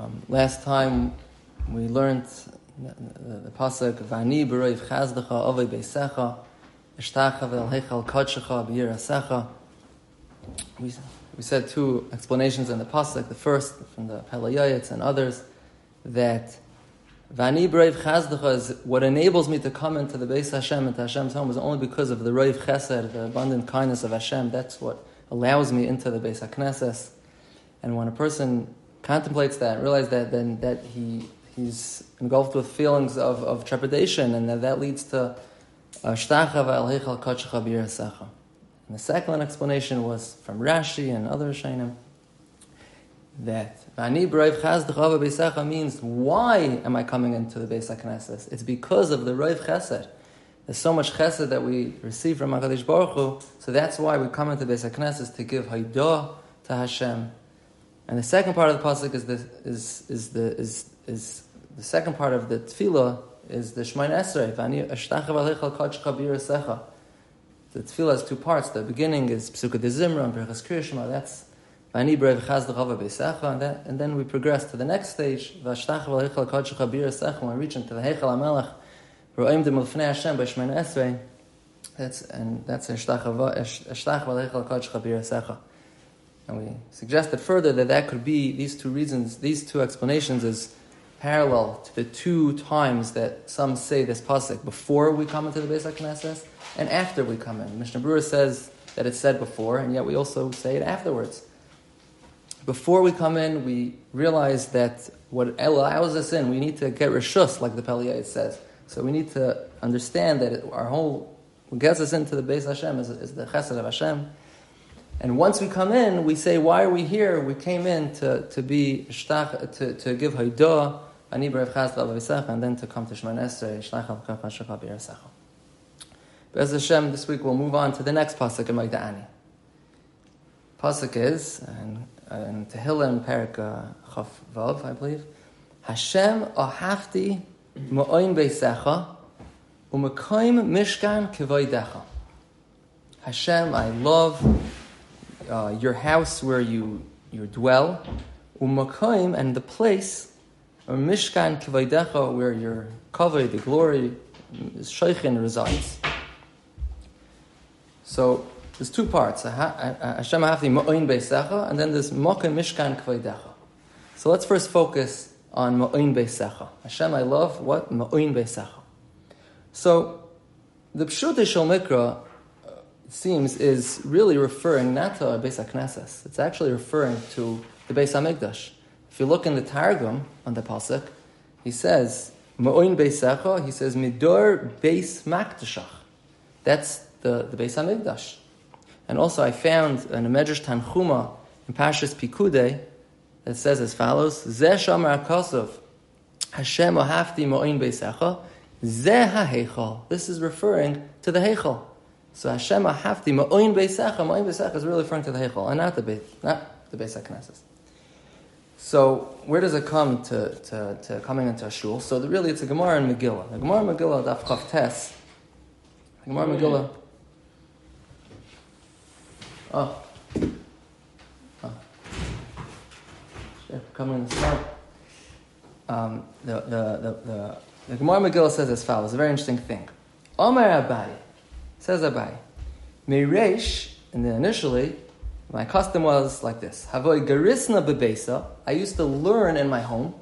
Um, last time we learned the, pasuk Vani b'roiv chazdecha avei beisecha ishtacha vel heichal kodshecha. We we said two explanations in the pasuk. The first from the Pele Yoetz and others that Vani b'roiv chazdecha is what enables me to come into the Beis Hashem into Hashem's home is only because of the roiv chesed, the abundant kindness of Hashem. That's what allows me into the Beis Haknesses. And when a person contemplates that, realizes that, then that he he's engulfed with feelings of, of trepidation, and that, that leads to uh, shtacha v'al kachcha b'yirasecha. And the second explanation was from Rashi and other Shainim that Vani Brayv Chaz Beisecha means why am I coming into the Beis HaKnesses? It's because of the Rav Chesed. There's so much Chesed that we receive from HaKadosh Baruch Hu, so that's why we come into Beis HaKnesses to give Haidah to Hashem. And the second part of the pasuk is the is is the is is the second part of the tefillah is the Shemayin Esrei. The tefillah has two parts. The beginning is Psukkah de Zimra and Berachas Kriyashma. That's Vani brev chaz beisecha, and then and then we progress to the next stage. Vashtachav alechal kachcha secha. When we reach into the Heichal Hamelach, ro'im de mulfnei Hashem by Shemayin Esrei. That's and that's ashtachav ashtachav alechal kachcha secha. And we suggested further that that could be these two reasons, these two explanations is parallel to the two times that some say this pasuk before we come into the Beis HaKnesses and after we come in. Mishnah Berurah says that it's said before, and yet we also say it afterwards. Before we come in, we realize that what allows us in, we need to get rishus, like the Peliyah says. So we need to understand that our whole, what gets us into the Beis Hashem is, is the chesed of Hashem, and once we come in, we say, why are we here? We came in to, to be shtach, to, to give haidah, ani berev chaz and then to come to Shemon Esrei, shlach al kach hashakha b'yirasecha. Bez Hashem, this week we'll move on to the next pasuk in Magda'ani. Pasuk is, and in Tehillim, Perik uh, Chaf Vav, I believe, Hashem ahafti ma'oin beisecha, u'mekoim mishkan kivoidecha. Hashem, I love uh, your house where you, you dwell, umakoim, and the place, or mishkan kivaydecha, where your kavay, the glory, sheikhin resides. So there's two parts. Hashem hafti ma'oin beisecha, and then there's mokim mishkan kivaydecha. So let's first focus on ma'oin beisecha. Hashem, I love what ma'oin beisecha. So the pshut shel mikra seems, is really referring not to a Beis HaKnesses. It's actually referring to the Beis HaMikdash. If you look in the Targum on the Pasuk, he says, Ma'oin Beisecha, he says, Midor Beis Makdashach. That's the, the Beis HaMikdash. And also I found in a Medrash Tanchuma in Pashas Pikude that says as follows, Zeh Shamar HaKosov, Hashem Ohafti Ma'oin Beisecha, Zeh HaHeichal. This is referring to the Heichal. So Hashem Ahafti Ma'oin Beisecha, Ma'oin Beisecha is really referring to the Heichal, and not the Beis, not the Beis HaKnesses. So where does it come to, to, to coming into a shul? So the, really it's a Gemara and Megillah. The Gemara and Megillah, Daf Chav Tes. The Gemara and Megillah. Oh. oh. Coming in the smart. Um, the, the, the, the, the Gemara Megillah says as follows, a very interesting thing. Omer Abai. Says Abai, Meiresh, and then initially, my custom was like this. Havoy garisna bebesa, I used to learn in my home.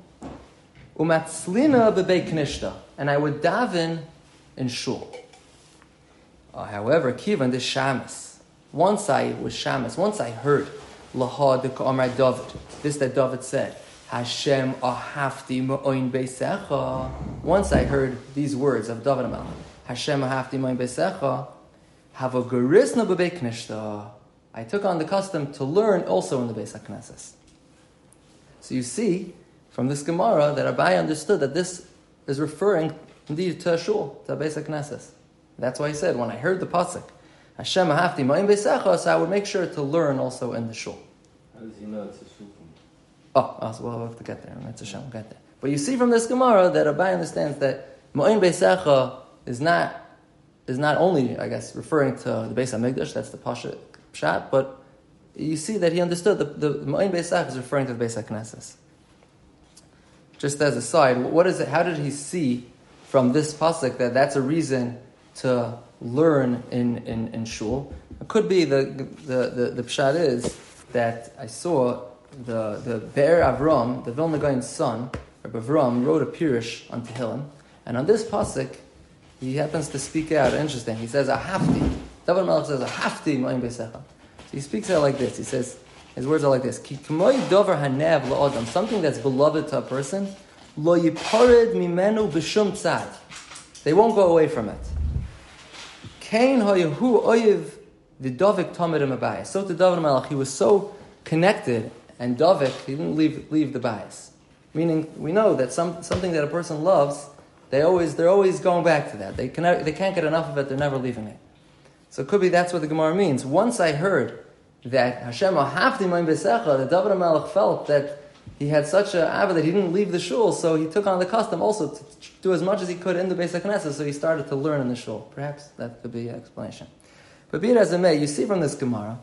Umatzlina bebe knishta, and I would daven in shul. Uh, however, kivan this shamas. Once I was shamas, once I heard laha de Amar David, this that David said, Hashem ahafti ma'oin beisecha. Once I heard these words of David Amelech, Hashem ahafti mein besecha, have a gerisna bebeknishta. I took on the custom to learn also in the Beis HaKnesses. So you see from this Gemara that Abai understood that this is referring indeed to a shul, to a Beis HaKnesses. That's why he said, when I heard the pasuk, Hashem ahafti mein besecha, so I would make sure to learn also in the shul. How does he know it's a shul? Oh, oh so we'll have to get there. It's a Shem, we'll get there. But you see from this Gemara that Abai understands that Ma'in Beisecha is not is not only, I guess, referring to the Beis Hamikdash, that's the Pasha Pshat, but you see that he understood the Ma'in Beisach is referring to the Beis HaKnesses. just as a side, what is it? How did he see from this pasuk that that's a reason to learn in, in, in shul? It could be the the the, the pshat is that I saw the the Be'er Avram, the Vilna Gaon's son, Rabbi Avram, wrote a pirish on Tehillim, and on this pasuk, he happens to speak out. Interesting. He says a hafti. David Melech says a hafti ma'im besecha. So he speaks out like this. He says his words are like this: Ki dover hanav la'odam, something that's beloved to a person, lo yipared mimenu b'shum tzad. They won't go away from it. Kain ha'yehu oyev v'dovik tomerim abayis. So to David Melech, he was so connected, and Dovik, he didn't leave, leave the bias. Meaning, we know that some, something that a person loves, they always, they're always going back to that. They, can, they can't get enough of it, they're never leaving it. So it could be that's what the Gemara means. Once I heard that Hashem oh, ahafti mein besecha, that David Melech felt that he had such a avah that he didn't leave the shul, so he took on the custom also to do as much as he could in the Beis Knesset, so he started to learn in the shul. Perhaps that could be an explanation. But be it as it may, you see from this Gemara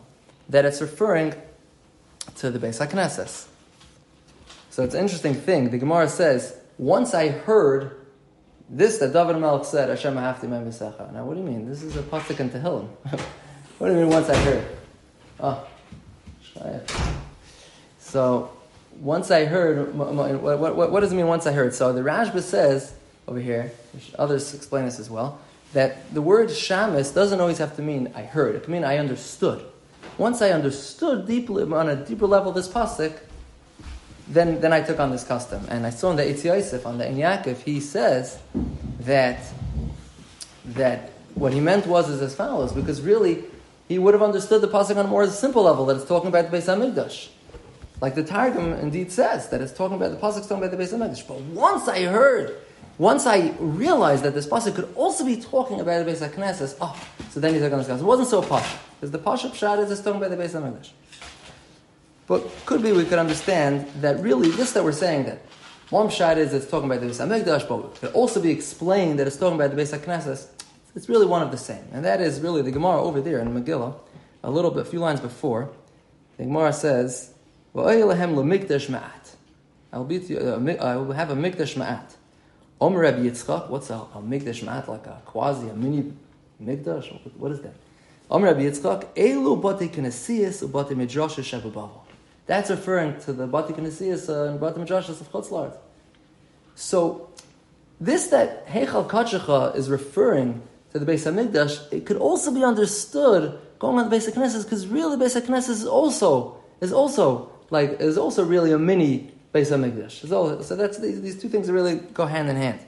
that it's referring to the Beis HaKnesses. So it's an interesting thing. The Gemara says, once I heard this that David Melech said, Hashem Ahafti Men B'Secha. Now, what do you mean? This is a pasuk in Tehillim. what do you mean once I heard? Oh, so once I heard, what, what, what, does it mean once I heard? So the Rashba says over here, others explain this as well, that the word shamus doesn't always have to mean I heard. It can mean I understood. Once I understood deeply on a deeper level this pasuk, then, then I took on this custom. And I saw in the Eitz Yosef, on the Ein Yaakov, he says that, that what he meant was is as follows, because really he would have understood the pasuk on a more simple level, that it's talking about the Beis HaMikdash. Like the Targum indeed says, that it's talking about the pasuk talking about the Beis HaMikdash. But once I heard, once I realized that this pasuk could also be talking about the Beis HaKnesses, oh, so then he took on this custom. It wasn't so posh. Because the pasuk pshat is talking about the Beis HaMikdash. But could be we could understand that really this that we're saying that one shot is it's talking about the Beis Hamikdash, but it could also be explained that it's talking about the Beis Haknesses. It's really one of the same, and that is really the Gemara over there in Megillah, a little bit, a few lines before. The Gemara says. I will be uh, I will have a mikdash ma'at. Omer Rabbi Yitzchak. What's a, a mikdash ma'at? Like a quasi, a mini mikdash? What is that? Omer Rabbi Yitzchak. Elu bate kinesias ubate midrash shebabavel. That's referring to the Bati Knesiyas uh, and Bati Midrashas of Chutzlart. So, this that Heichal Kachacha is referring to the Beis Hamikdash, it could also be understood going on the Beis Knesset because really Beis Knesset is also is also like is also really a mini Beis Hamikdash. So that's these, these two things really go hand in hand.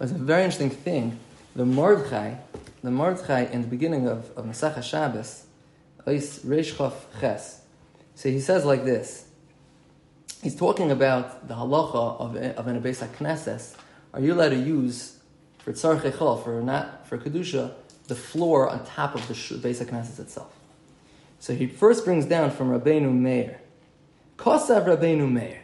It's a very interesting thing. The Mordechai, the Mordechai in the beginning of, of Masach Shabbos, Ois Reish Ches, so he says like this. He's talking about the halacha of, of an Abbas Knesses. Are you allowed to use for tzar chol, for not for kedusha, the floor on top of the Abbas Knesses itself? So he first brings down from Rabbeinu Meir. Kosav Rabbeinu Meir.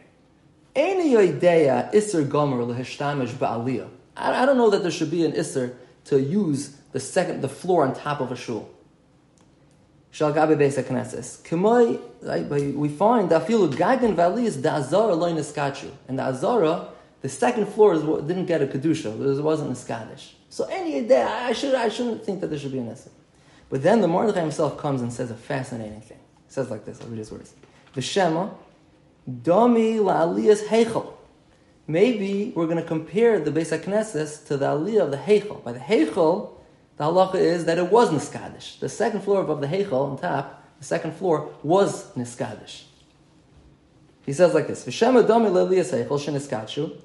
Any idea iser gomer leheshtamish ba'aliyah. I don't know that there should be an iser to use the second, the floor on top of a shul. Shal gabe beis knesses. K'moi, we find that filu gagan valley is the azara loy neskachu. And the azara, the second floor is what didn't get a kedusha. It wasn't neskadish. So any day, I should I shouldn't think that there should be an essay. But then the Mordechai himself comes and says a fascinating thing. He says like this. I'll read his words. The Shema, domi la'aliyas heichel. Maybe we're going to compare the Beis HaKnesses to the aliyah of the heichel. By the heichel, the halacha is that it was niskadish. The second floor above the heichal on top, the second floor was niskadish. He says like this: V'shem adami le'liyas heichal sheniskadshu.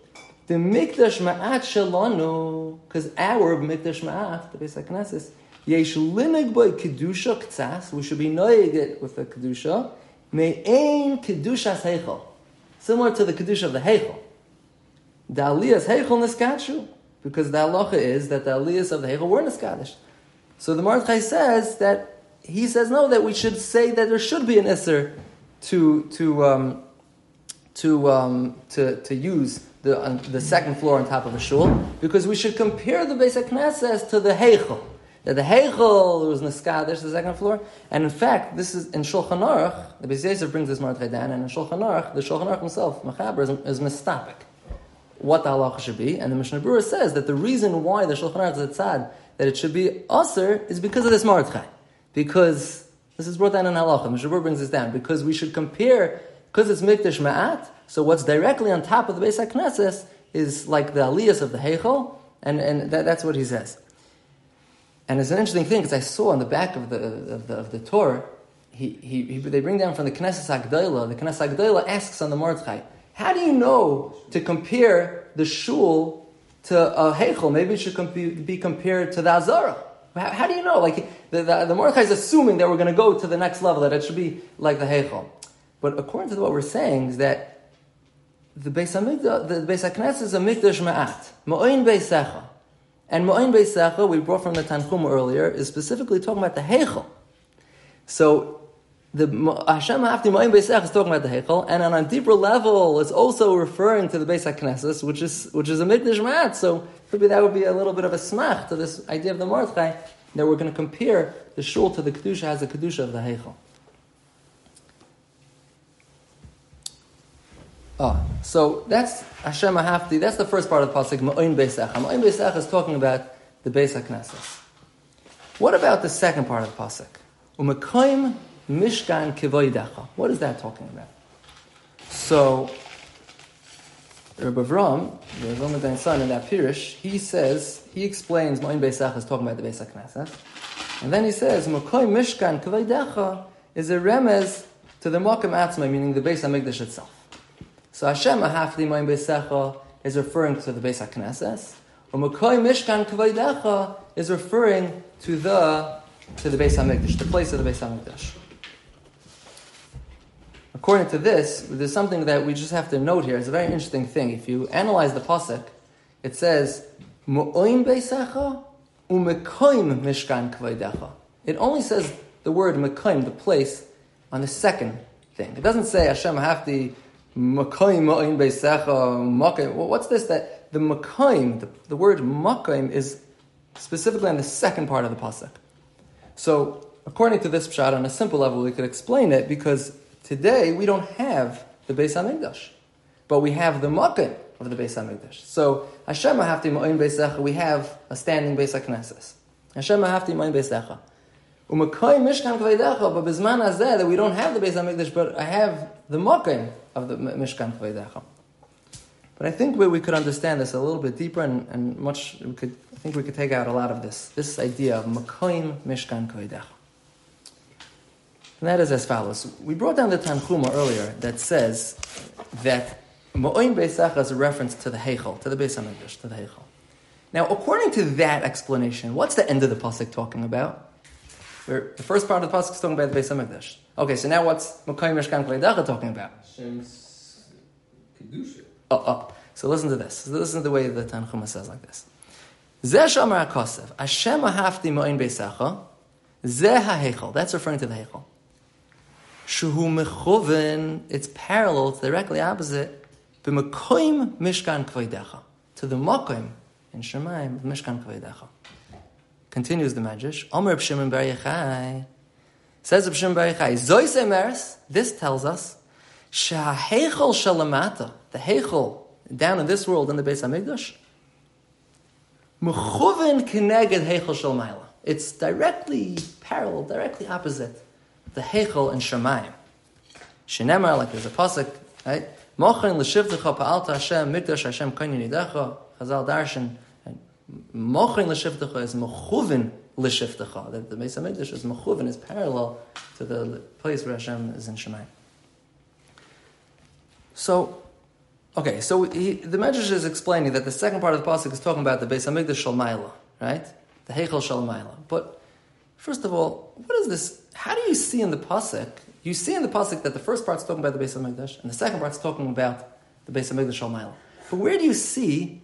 The mikdash ma'at shalanu, because our mikdash ma'at, the Beis Knesset, yesh linig by kedusha ktsas. We should be noyig it with the kedusha. Me'ain kedushas heichal, similar to the kedusha of the heichal. The aliyas heichal niskadshu because the halacha is that the aliyahs of the Hegel weren't Niskadish. So the Mordechai says that he says no, that we should say that there should be an Isser to to um, to, um, to to use the the second floor on top of a shul because we should compare the Beis Knesset to the Heichel. that the Heichel was Niskadish, the second floor. And in fact, this is in Shulchan Aruch, the Beis brings this Mordechai down, and in Shulchan Aruch, the Shulchan Aruch himself, Machaber, is, is mistapik. What the halacha should be. And the Mishnah Berurah says that the reason why the Shulchan Aruch tzad, that it should be Aser, is because of this Mordechai. Because, this is brought down in halacha, Mishnah Berurah brings this down, because we should compare, because it's Mikdash Ma'at, so what's directly on top of the Beis HaKnesses is like the aliyahs of the Heichel, and, and that, that's what he says. And it's an interesting thing because I saw on the back of the of the, of the Torah, he, he, he, they bring down from the Knesset HaGedolah. The Knesset HaGedolah asks on the Mordechai, how do you know to compare the shul to a heichel? Maybe it should be compared to the Azara. How, how, do you know? Like the, the, the Mordechai is assuming that we're going to go to the next level, that it should be like the heichel. But according to what we're saying is that the Beis Hamikdash, the Beis Haknes is a mikdash ma'at, ma'oin beisecha. And Mo'in Beisecha, we brought from the Tanchum earlier, is specifically talking about the Heichel. So, the Hashem Hafti Mo'in Beisecha is talking about the Heichel, and on a deeper level, it's also referring to the Beis HaKnesses, which is, which is a Mikdash Ma'at. So, maybe that would be a little bit of a smach to this idea of the Mordechai, that we're going to compare the shul to the Kedusha as the Kedusha of the Heichel. Oh, ah, so that's Hashem Ahafti. That's the first part of the pasuk. Ma'oin Beisach. Ma'oin Beisach is talking about the Beis Knesses. What about the second part of the pasuk? Umekoim Mishkan Kivoidecha. What is that talking about? So, Rabbi Avram, the Avram son in that Pirish, he says he explains Ma'oin Beisach is talking about the Beis Knesses, and then he says Umekoim Mishkan Kivoidecha is a remez to the Makam Atzma, meaning the Beis Hamikdash itself. So Hashem Ahafli Moim Beisecha is referring to the Beis HaKnesses, or Mekoi Mishkan Kavaydecha is referring to the to the Beis Hamikdash, the place of the Beis Hamikdash. According to this, there's something that we just have to note here. It's a very interesting thing. If you analyze the pasuk, it says Mo'oim Beisecha u'Mekoim Mishkan Kavaydecha. It only says the word Mekoim, the place, on the second thing. It doesn't say Hashem Hafti What's this? That the Makayim, the, the word Makayim, is specifically on the second part of the pasuk. So, according to this pshat, on a simple level, we could explain it because today we don't have the Beis Hamikdash, but we have the Makayim of the Beis Hamikdash. So, Hashem Hafti Ma'in Beisecha, we have a standing Beis HaKnesses. Hashem Hafti Ma'in Beisecha. Umakoy Mishkan Kveidecha, but Bizman Hazeh, that we don't have the Beis HaMikdash, but I have the Mokim of the Mishkan Kveidecha. But I think where we could understand this a little bit deeper and, and much, we could, I think we could take out a lot of this, this idea of Makoim Mishkan Kveidecha. And that is as follows. We brought down the Tanchuma earlier that says that Ma'oin Beisach is a reference to the Heichel, to the Beis HaMikdash, to the Heichel. Now, according to that explanation, what's the end of the pasuk talking about? Where the first part of the pasuk is talking about the Beis Hamikdash. Okay, so now what's Makai Mishkan Kleidacha talking about? Hashem's kedusha. Oh, oh. So listen to this. So listen to the way the Tanchuma says like this. Zeh Shomer HaKosev, Hashem Ahafti Mo'in Beisacha, Zeh HaHechel. That's referring to the Hechel. Shuhu Mechuven, it's parallel, it's directly opposite, B'Makoim Mishkan Kleidacha. To the Makoim in Shemaim, Mishkan Kleidacha. Continues the Medrash. Omer B'Shimon Bar Yochai. Says B'Shimon Bar Yochai. Zois Emeres. This tells us Shaheichel Shalamata. The Heichel down in this world in the Beis Hamikdash. Mechuven Keneged Heichel Shalmaila. It's directly parallel, directly opposite the Heichel and Shemayim. Shenemar, like there's a pasuk, right? Mochen l'shivtecha pa'alta Hashem mikdash Hashem kanyin yidecha. Chazal darshan Mochin l'shiftecha is mechuvin l'shiftecha. That the Beis Hamikdash is mechuvin is parallel to the place where Hashem is in Shemayim. So, okay, so he, the Medrash is explaining that the second part of the pasuk is talking about the Beis Hamikdash Shalmaila, right? The Heichel Shalmaila. But first of all, what is this? How do you see in the pasuk? You see in the pasuk that the first part is talking about the Beis Hamikdash, and the second part is talking about the Beis Hamikdash Shalmaila. But where do you see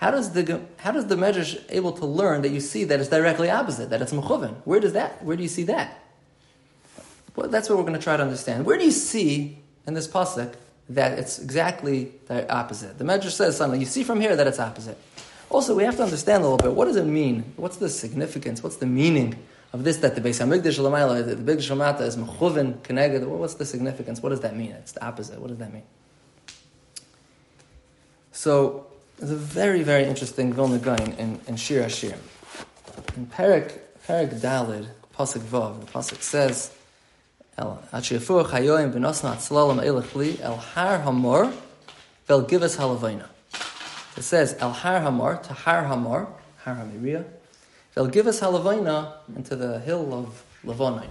how does the how does the Medrash able to learn that you see that it's directly opposite, that it's mechuvin? Where does that? Where do you see that? Well, that's what we're going to try to understand. Where do you see in this pasuk that it's exactly the opposite? The Medrash says something. You see from here that it's opposite. Also, we have to understand a little bit what does it mean? What's the significance? What's the meaning of this that the Beis Hamikdash Lamayla, the Big Shamata is Mechuvin Keneged? What's the significance? What does that mean? It's the opposite. What does that mean? So, there's a very, very interesting Vilna Gaon in, in Shir Hashir. In Perik, Perik Dalid, Pasuk Vav, the Pasuk says, El Achiyafuach Hayoim Benosna Atzlalam Eilach Li El Har Hamor Vel Givas Halavina. It says El Har Hamor to Har Hamor, Har Hamiria, Vel Givas Halavina into the hill of Lavonai.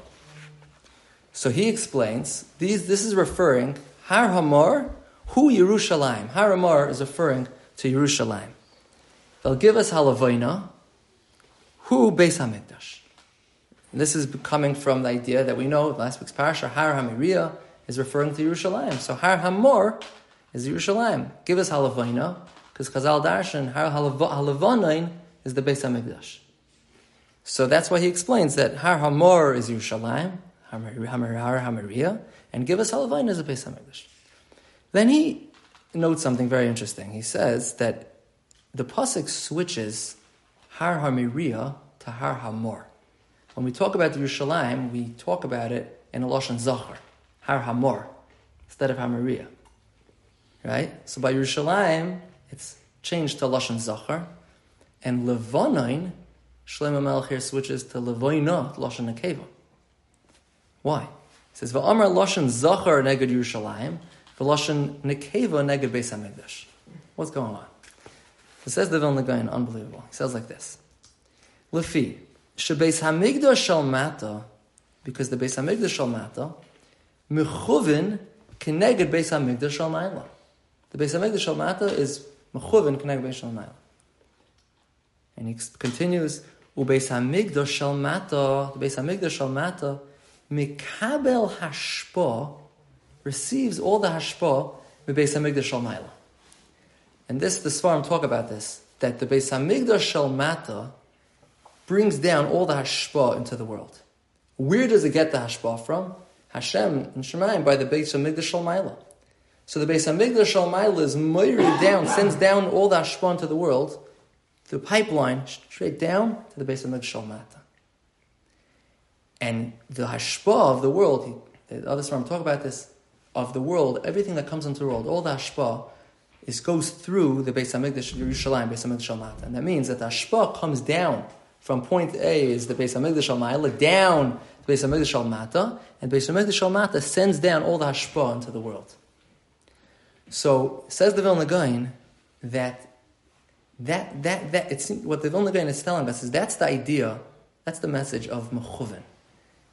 So he explains, these, this is referring, Har Hamor, who Yerushalayim. Har Hamor is referring to Yerushalayim. Vel Givas Halavina, who Beis Hamikdash. And this is coming from the idea that we know last week's parasha, Har Hamiriya, is referring to Yerushalayim. So Har Hamor is Yerushalayim. Give us Halavina, because Chazal Darshan, Har Halavanain is the Beis Hamikdash. So that's why he explains that Har Hamor is Yerushalayim, Har Hamiriya, and Give us Halavina is the Beis Hamikdash. Then he notes something very interesting. He says that the pasuk switches Har Hamiriya to Har Hamor. When we talk about the Yerushalayim, we talk about it in a Lashon Zachar, Har Hamor, instead of Hamariya. Right? So by Yerushalayim, it's changed to Lashon Zachar, and Levonain, Shlomo Melech here switches to Levoina, Lashon Nekeva. Why? He says, Va'amar Lashon Zachar neged Yerushalayim, V'Lashon Nekeva neged Beis HaMikdash. What's going on? It says the Vilna Gaon, unbelievable. He says like this. Lefi, Shebeis Hamigdash Shal Mata, because the Beis Hamigdash Shal Mata, Mechuvin Keneged Beis Hamigdash Shal Maila. The Beis Hamigdash Shal Mata is Mechuvin Keneged Beis Maila. And he continues, Ubeis Hamigdash Shal Mata, the Beis Hamigdash Shal Mata, Mikabel Hashpa, receives all the Hashpa, Beis Hamigdash Maila. And this, the Svarim talk about this, that the Beis Hamigdash Shal Mata, brings down all the hashpa into the world. Where does it get the hashpa from? Hashem and Shemayim by the Beis Hamikdash Shalmaila. So the Beis Hamikdash Shalmaila is moired down, sends down all the hashpa into the world, the pipeline straight down to the Beis Hamikdash Shalmata. And the hashpa of the world, the other Svarim talk about this, of the world, everything that comes into the world, all the hashpa, is goes through the Beis Hamikdash Yerushalayim, Beis Hamikdash Shalmata. And that means that the hashpa comes down from point A is the Beis Hamikdash Al down the Beis Hamikdash Al Mata, and Beis Hamikdash Al Mata sends down all the hashpa into the world. So says the Vilna Gaon that that that that it's what the Vilna Gaon is telling us is that's the idea, that's the message of mechuvin.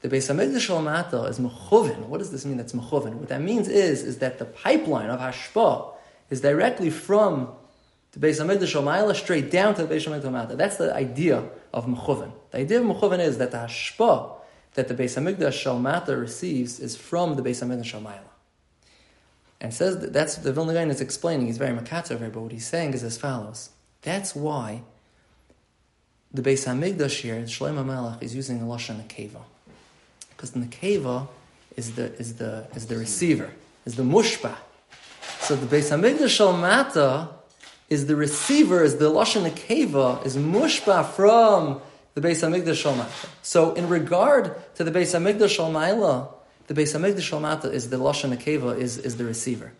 The Beis Hamikdash Al is mechuvin. What does this mean? That's mechuvin. What that means is is that the pipeline of hashpa is directly from the Beis Hamikdash Shomayla straight down to the Beis Hamikdash Mata. That's the idea of Mechuvin. The idea of Mechuvin is that the hashpa that the Beis Hamikdash Shalmata receives is from the Beis Hamikdash Shomayla. And says that that's the Vilna Gaon is explaining. He's very makatzer but what he's saying is as follows. That's why the Beis Hamikdash here, Shlomo Melech, is using a lashon nekeva, because the nekeva is the is the is the receiver, is the mushpa. So the Beis Hamikdash Shalmata is the receiver, is the Lashon Akeva, is mushba from the Beis Hamikdash Shalmata. So in regard to the Beis Hamikdash Shalmaila, the Beis Hamikdash Shalmata is the Lashon Akeva, is, is the receiver.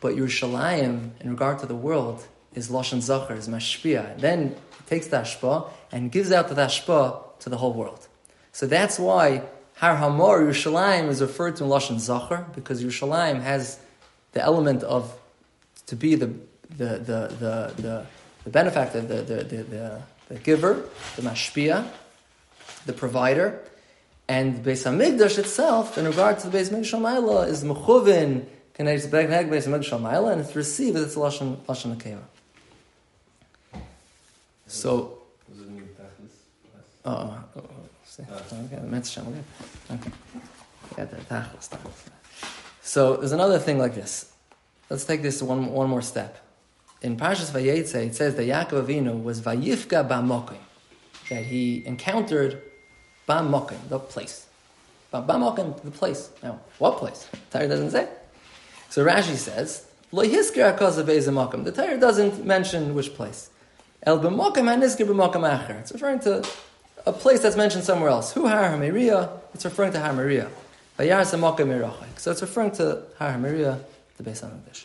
But Yerushalayim, in regard to the world, is Lashon Zachar, is Mashpia. Then he takes the Ashpa and gives out the Ashpa to the whole world. So that's why Har Hamor, Yerushalayim, is referred to in Lashon Zachar, because Yerushalayim has the element of to be the the, the, the, the, the benefactor, the, the, the, the, the giver, the mashpia, the provider, and Beis Hamikdash itself, in regard to the Beis Hamikdash Shamayla, is mechuvin connected to Beis Hamikdash Shamayla, and it's received as its lashon lashon. So. Oh, oh, oh, oh okay, okay. Yeah, so there's another thing like this. Let's take this one, one more step in Parshas Vayetze, it says that Yaakov Avinu was Vayifka Ba'mokim, that he encountered Ba'mokim, the place. Ba'mokim, the place. Now, what place? Tari doesn't say. So Rashi says Lo hiskir hakaza be'ezemakim. The Torah doesn't mention which place. El b'makim haniskir b'makim acher. It's referring to a place that's mentioned somewhere else. Hu har hamiria. It's referring to har hamiria. Vayar semakim mirachik. So it's referring to har hamiria, the Beis Hamikdash.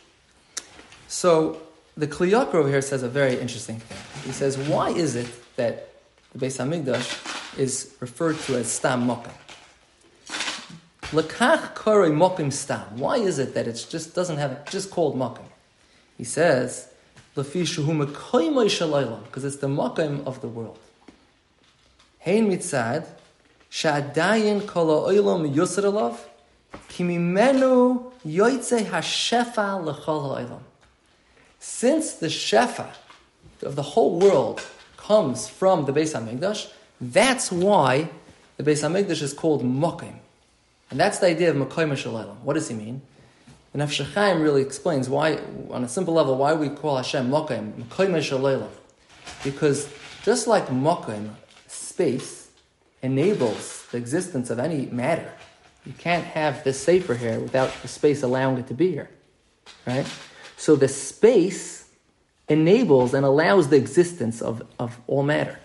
So the Kli Yakar over here says a very interesting thing. He says, why is it that the Beis Hamikdash is referred to as stam makim? Lekach kore mokim stam. Why is it that it just doesn't have it just called mokim? He says, because it's the mokim of the world. Hein mitzad, sha'adayin kol ha'olam yusr alav, ki mimenu yoytze hashefa l'chol ha'olam. Since the shefa of the whole world comes from the Beis Hamikdash, that's why the Beis Hamikdash is called mokim. And that's the idea of Makoyim Shalom. What does he mean? The Nefesh really explains why, on a simple level, why we call Hashem Makoyim, Makoyim Shalom. Because just like Makoyim, space enables the existence of any matter. You can't have this safer here without the space allowing it to be here. Right? So the space enables and allows the existence of, of all matter.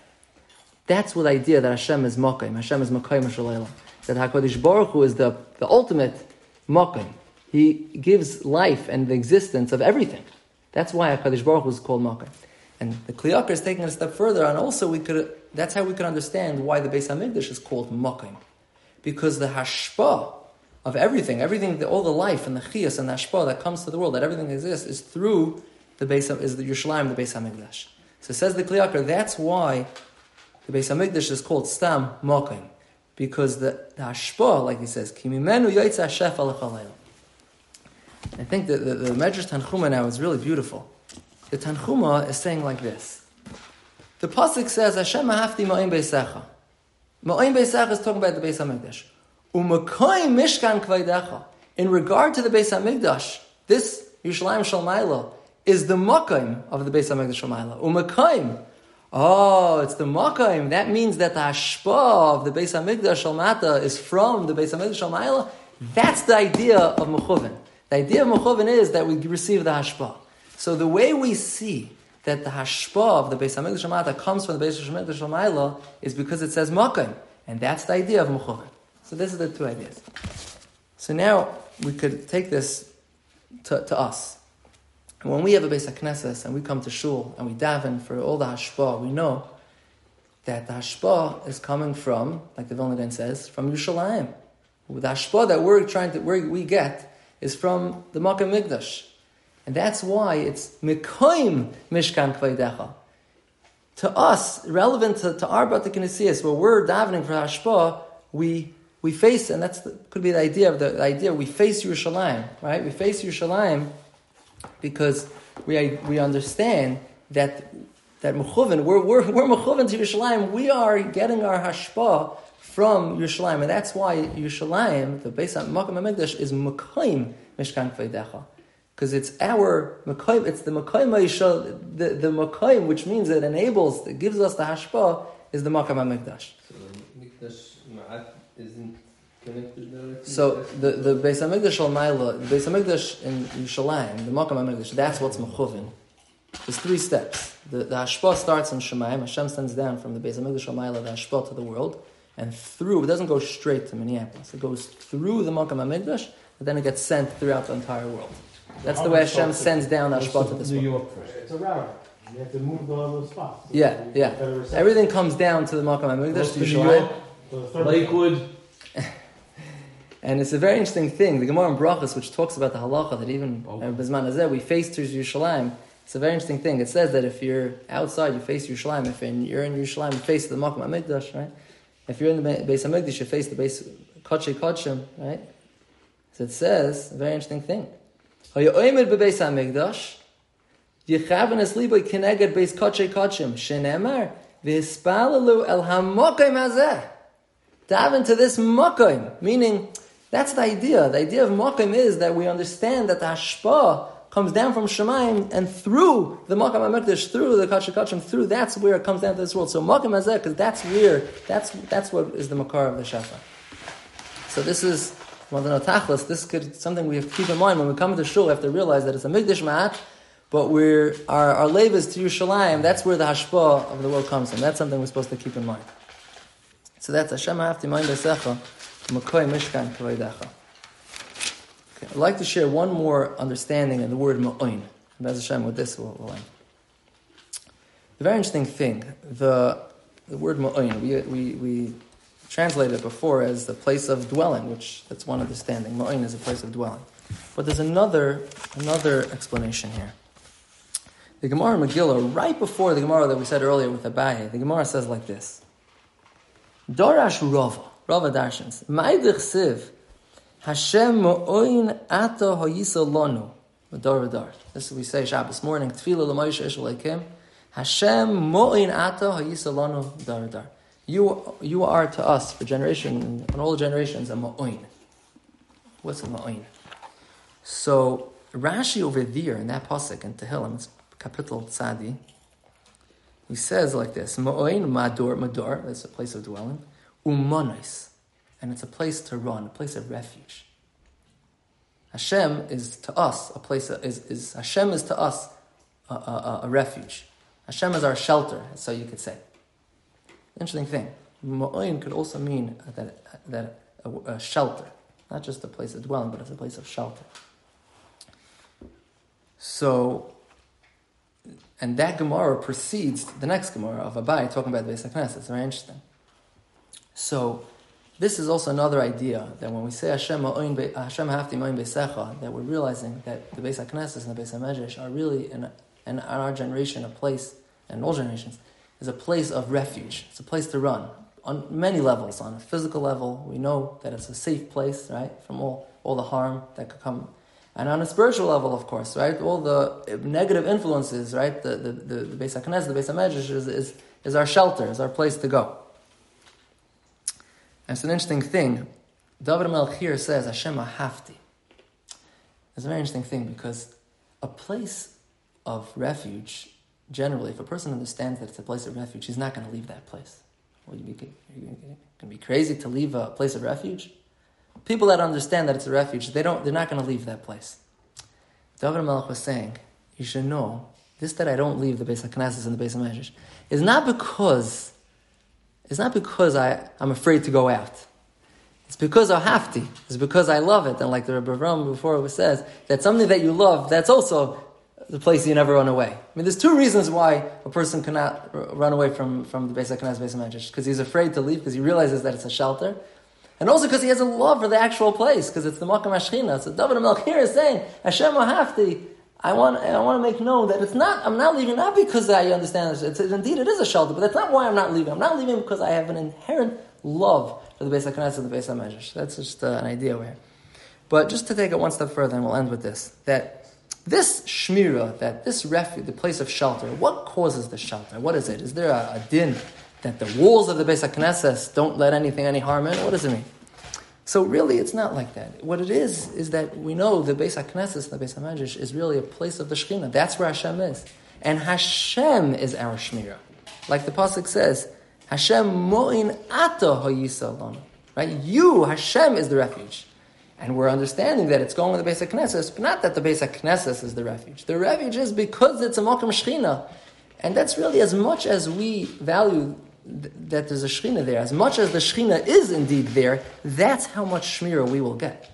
That's what the idea that Hashem is Makoyim. Hashem is Makoyim Shalom that HaKadosh Baruch Hu is the, the ultimate Makim. He gives life and the existence of everything. That's why HaKadosh Baruch Hu is called Makim. And the Kli Yakar is taking it a step further, and also we could, that's how we could understand why the Beis HaMikdash is called Makim. Because the hashpa of everything, everything, all the life and the chiyas and the hashpa that comes to the world, that everything exists, is through the Beis is the Yerushalayim, the Beis HaMikdash. So says the Kli Yakar, that's why the Beis HaMikdash is called Stam Makim because the, the hashpa, like he says, kimimenu yaitza shefa I think that the, the, Medrash Tanchuma now is really beautiful. The Tanchuma is saying like this. The pasuk says, "Hashem hafti ma'im beisecha." Ma'im beisecha is talking about the Beis Hamikdash. Umakoim mishkan kvaydecha. In regard to the Beis Hamikdash, this Yerushalayim Shalmaila is the makim of the Beis Hamikdash Shalmaila. Umakoim Oh, it's the Makayim. That means that the Hashpa of the Beis HaMikdash Shalmata is from the Beis HaMikdash Shalmaila. That's the idea of Mechuvin. The idea of Mechuvin is that we receive the Hashpa. So the way we see that the Hashpa of the Beis HaMikdash Shalmata comes from the Beis HaMikdash Shalmaila is because it says Makayim. And that's the idea of Mechuvin. So this is the two ideas. So now we could take this to, to us. And when we have a Beis HaKnesses and we come to Shul and we daven for all the hashpa, we know that the hashpa is coming from, like the Vilna Gaon says, from Yerushalayim. The hashpa that we're trying to, we get is from the Makkah Mikdash. And that's why it's Mikoim Mishkan Kvaydecha. To us, relevant to, to our Bata Kinesias, where we're davening for hashpa, we we face, and that's the, could be the idea of the, the idea, we face Yerushalayim, right? We face Yerushalayim because we, we understand that that mechuvin, we're, we're, we're mechuvin to Yerushalayim, we are getting our hashpa from Yerushalayim, and that's why Yerushalayim, the base on Makam HaMikdash, is Mekayim Mishkan Kveidecha. Because it's our Mekayim, it's the Mekayim the, the Mekayim, which means it enables, it gives us the hashpa, is the Makam HaMikdash. So Mikdash Ma'at isn't so the the Beis Hamikdash Shalmaila, the Beis Hamikdash in Yerushalayim, the Makam Hamikdash, that's what's mechuvin. There's three steps. The, the Hashpa starts in Shemayim. Hashem sends down from the Beis Hamikdash Shalmaila the Hashpa to the world, and through it doesn't go straight to Minneapolis. It goes through the Makam Hamikdash, but then it gets sent throughout the entire world. That's the way Hashem sends down Hashpa to this New. York first. It's a route. You have to move to all those spots. Yeah, yeah. Everything comes down to the Makam Hamikdash to Goes to New York, So the Lakewood. And it's a very interesting thing. The Gemara in Brachas, which talks about the halacha that even Oh. uh, Bisman Hazeh, we face towards Yerushalayim. It's a very interesting thing. It says that if you're outside, you face Yerushalayim. If you're in Yerushalayim, you face the Makam Hamikdash, right? If you're in the Beis Hamikdash, you face the Beis Kodshe Kodshim, right? So it says a very interesting thing. Hayoymed beBeis Hamikdash, Yechaven es liboy keneged Beis Kodshe Kodshim, shenemar v'hispalalu el hamokim hazeh. Daven to this mokim, meaning that's the idea. The idea of mokim is that we understand that the hashpa comes down from Shemaim and through the Makam HaMekdash, through the Kachim Kachim, through that's where it comes down to this world. So Makam Hazeh, because that's where, that's, that's what is the Makar of the Shafa. So this is know tachlis. This could something we have to keep in mind when we come to shul. We have to realize that it's a migdash ma'at, but we're our our lave is to Yerushalayim. That's where the hashpah of the world comes from. That's something we're supposed to keep in mind. So that's Hashem hafti mind besecha, makoy mishkan kavaydecha. Okay, I'd like to share one more understanding of the word ma'oin. Hashem, with this we'll, we'll end. The very interesting thing, the the word ma'oin, we, we, we translated it before as the place of dwelling, which that's one understanding. Ma'oin is a place of dwelling. But there's another, another explanation here. The Gemara in Megillah, right before the Gemara that we said earlier with Abaye, the Gemara says like this. Dorash Rava, Rava Darshans, Ma'idich Siv, Hashem ma'oin ata hayisa lonu, Vadar Vadar. This is what we say Shabbos morning, Tefillah l'moishe ish Elokim, Hashem mo'in ata hayisalanu dar dar. You, you are to us, for generation, and all generations, a ma'oin. What's a ma'oin? So, Rashi over there in that pasuk in Tehillim, it's capital Tzadi, he says like this, Ma'oin mador, mador, that's a place of dwelling, umonis, and it's a place to run, a place of refuge. Hashem is to us a place, is, is Hashem is to us a, a, a refuge. Hashem is our shelter, so you could say. Interesting thing. Ma'oin could also mean that, that a, a, shelter, not just a place of dwelling, but it's a place of shelter. So, and that Gemara precedes the next Gemara of Abai talking about the Beis HaKnesset. It's very interesting. So, this is also another idea that when we say Hashem Hashem Hafti Ma'oin Beisecha, that we're realizing that the Beis HaKnesset and the Beis HaMedrash are really in, in our generation a place, and all generations, is a place of refuge. It's a place to run on many levels. On a physical level, we know that it's a safe place, right, from all, all the harm that could come. And on a spiritual level, of course, right, all the negative influences, right, the, the, the, the Beis HaKnesset, the Beis HaMedrash is, is, is our shelter, is our place to go. And it's an interesting thing. David Melch here says, Hashem Hafti. It's a very interesting thing because a place of refuge, generally, if a person understands that it's a place of refuge, he's not going to leave that place. Well, you going to be crazy to leave a place of refuge? People that understand that it's a refuge, they don't, they're not going to leave that place. David Melech was saying, you should know, this that I don't leave the base of HaKnesses and the base of HaMedrash is not because, it's not because I, I'm afraid to go out. It's because I have to. It's because I love it. And like the Rebbe Ram before says, that something that you love, that's also the place you never run away. I mean, there's two reasons why a person cannot run away from, from the Beis HaKnesses, Beis HaMedrash. Because he's afraid to leave, because he realizes that it's a shelter. And also because he has a love for the actual place, because it's the Makam Ashchina. So David Melch here is saying, Hashem Hafti, I want, I want to make known that it's not, I'm not leaving not because I understand this. It's, indeed, it is a shelter, but that's not why I'm not leaving. I'm not leaving because I have an inherent love for the Beis HaKnesses and the Beis HaMedrash. That's just uh, an idea here. But just to take it one step further, and we'll end with this, that this shmira, that this refuge, the place of shelter, what causes the shelter? What is it? Is there a, a din that the walls of the Beis HaKnesses don't let anything, any harm in? What does it mean? So really, it's not like that. What it is is that we know the Beis HaKnesses, the Beis HaMedrash, is really a place of the Shekhinah. That's where Hashem is, and Hashem is our shmira, like the pasuk says. Hashem mo'in ato hoyisalon. Right? You, Hashem, is the refuge. And we're understanding that it's going with the Beis HaKnesses, but not that the Beis HaKnesses is the refuge. The refuge is because it's a Mokum Shechina. And that's really as much as we value th- that there's a Shechina there, as much as the Shechina is indeed there, that's how much Shmira we will get.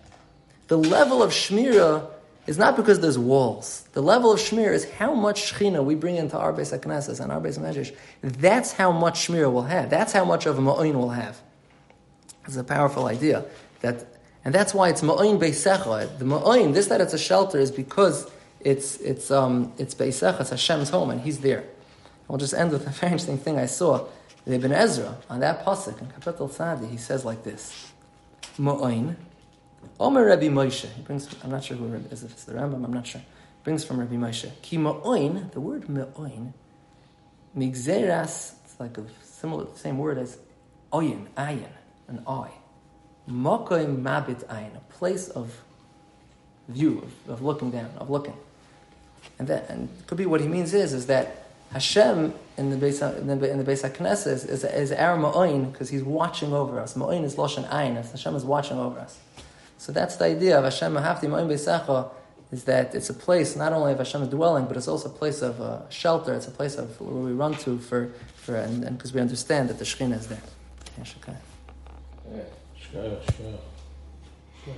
The level of Shmira is not because there's walls. The level of Shmira is how much Shechina we bring into our Beis HaKnesses and our Beis HaMedrash. That's how much Shmira we'll have. That's how much of a Ma'oin we'll have. It's a powerful idea that and that's why it's ma'oin beisecha. The ma'oin, this that it's a shelter, is because it's it's um it's beisecha, it's Hashem's home, and He's there. I'll just end with a very interesting thing I saw. The Ibn Ezra on that pasuk in Kapitel Sadi, he says like this: Ma'oin, Omer Rabbi Moshe. He brings. I'm not sure who is. If it's the Rambam, I'm not sure. He brings from Rabbi Moshe. Ki ma'oin. The word ma'oin, migzeras. It's like a similar, same word as oyin, ayin, an eye. Mokoim mabit ayin, a place of view, of, of, looking down, of looking. And that and could be what he means is is that Hashem in the base in the, in the base Knesset is, is, is ma'oin because he's watching over us. Ma'oin is loshen ayin. Hashem is watching over us. So that's the idea of Hashem Mahafti Ma'im Beisacha, is that it's a place not only of Hashem's dwelling, but it's also a place of uh, shelter. It's a place of where we run to for, for and because we understand that the Shekhinah is there. Yeah.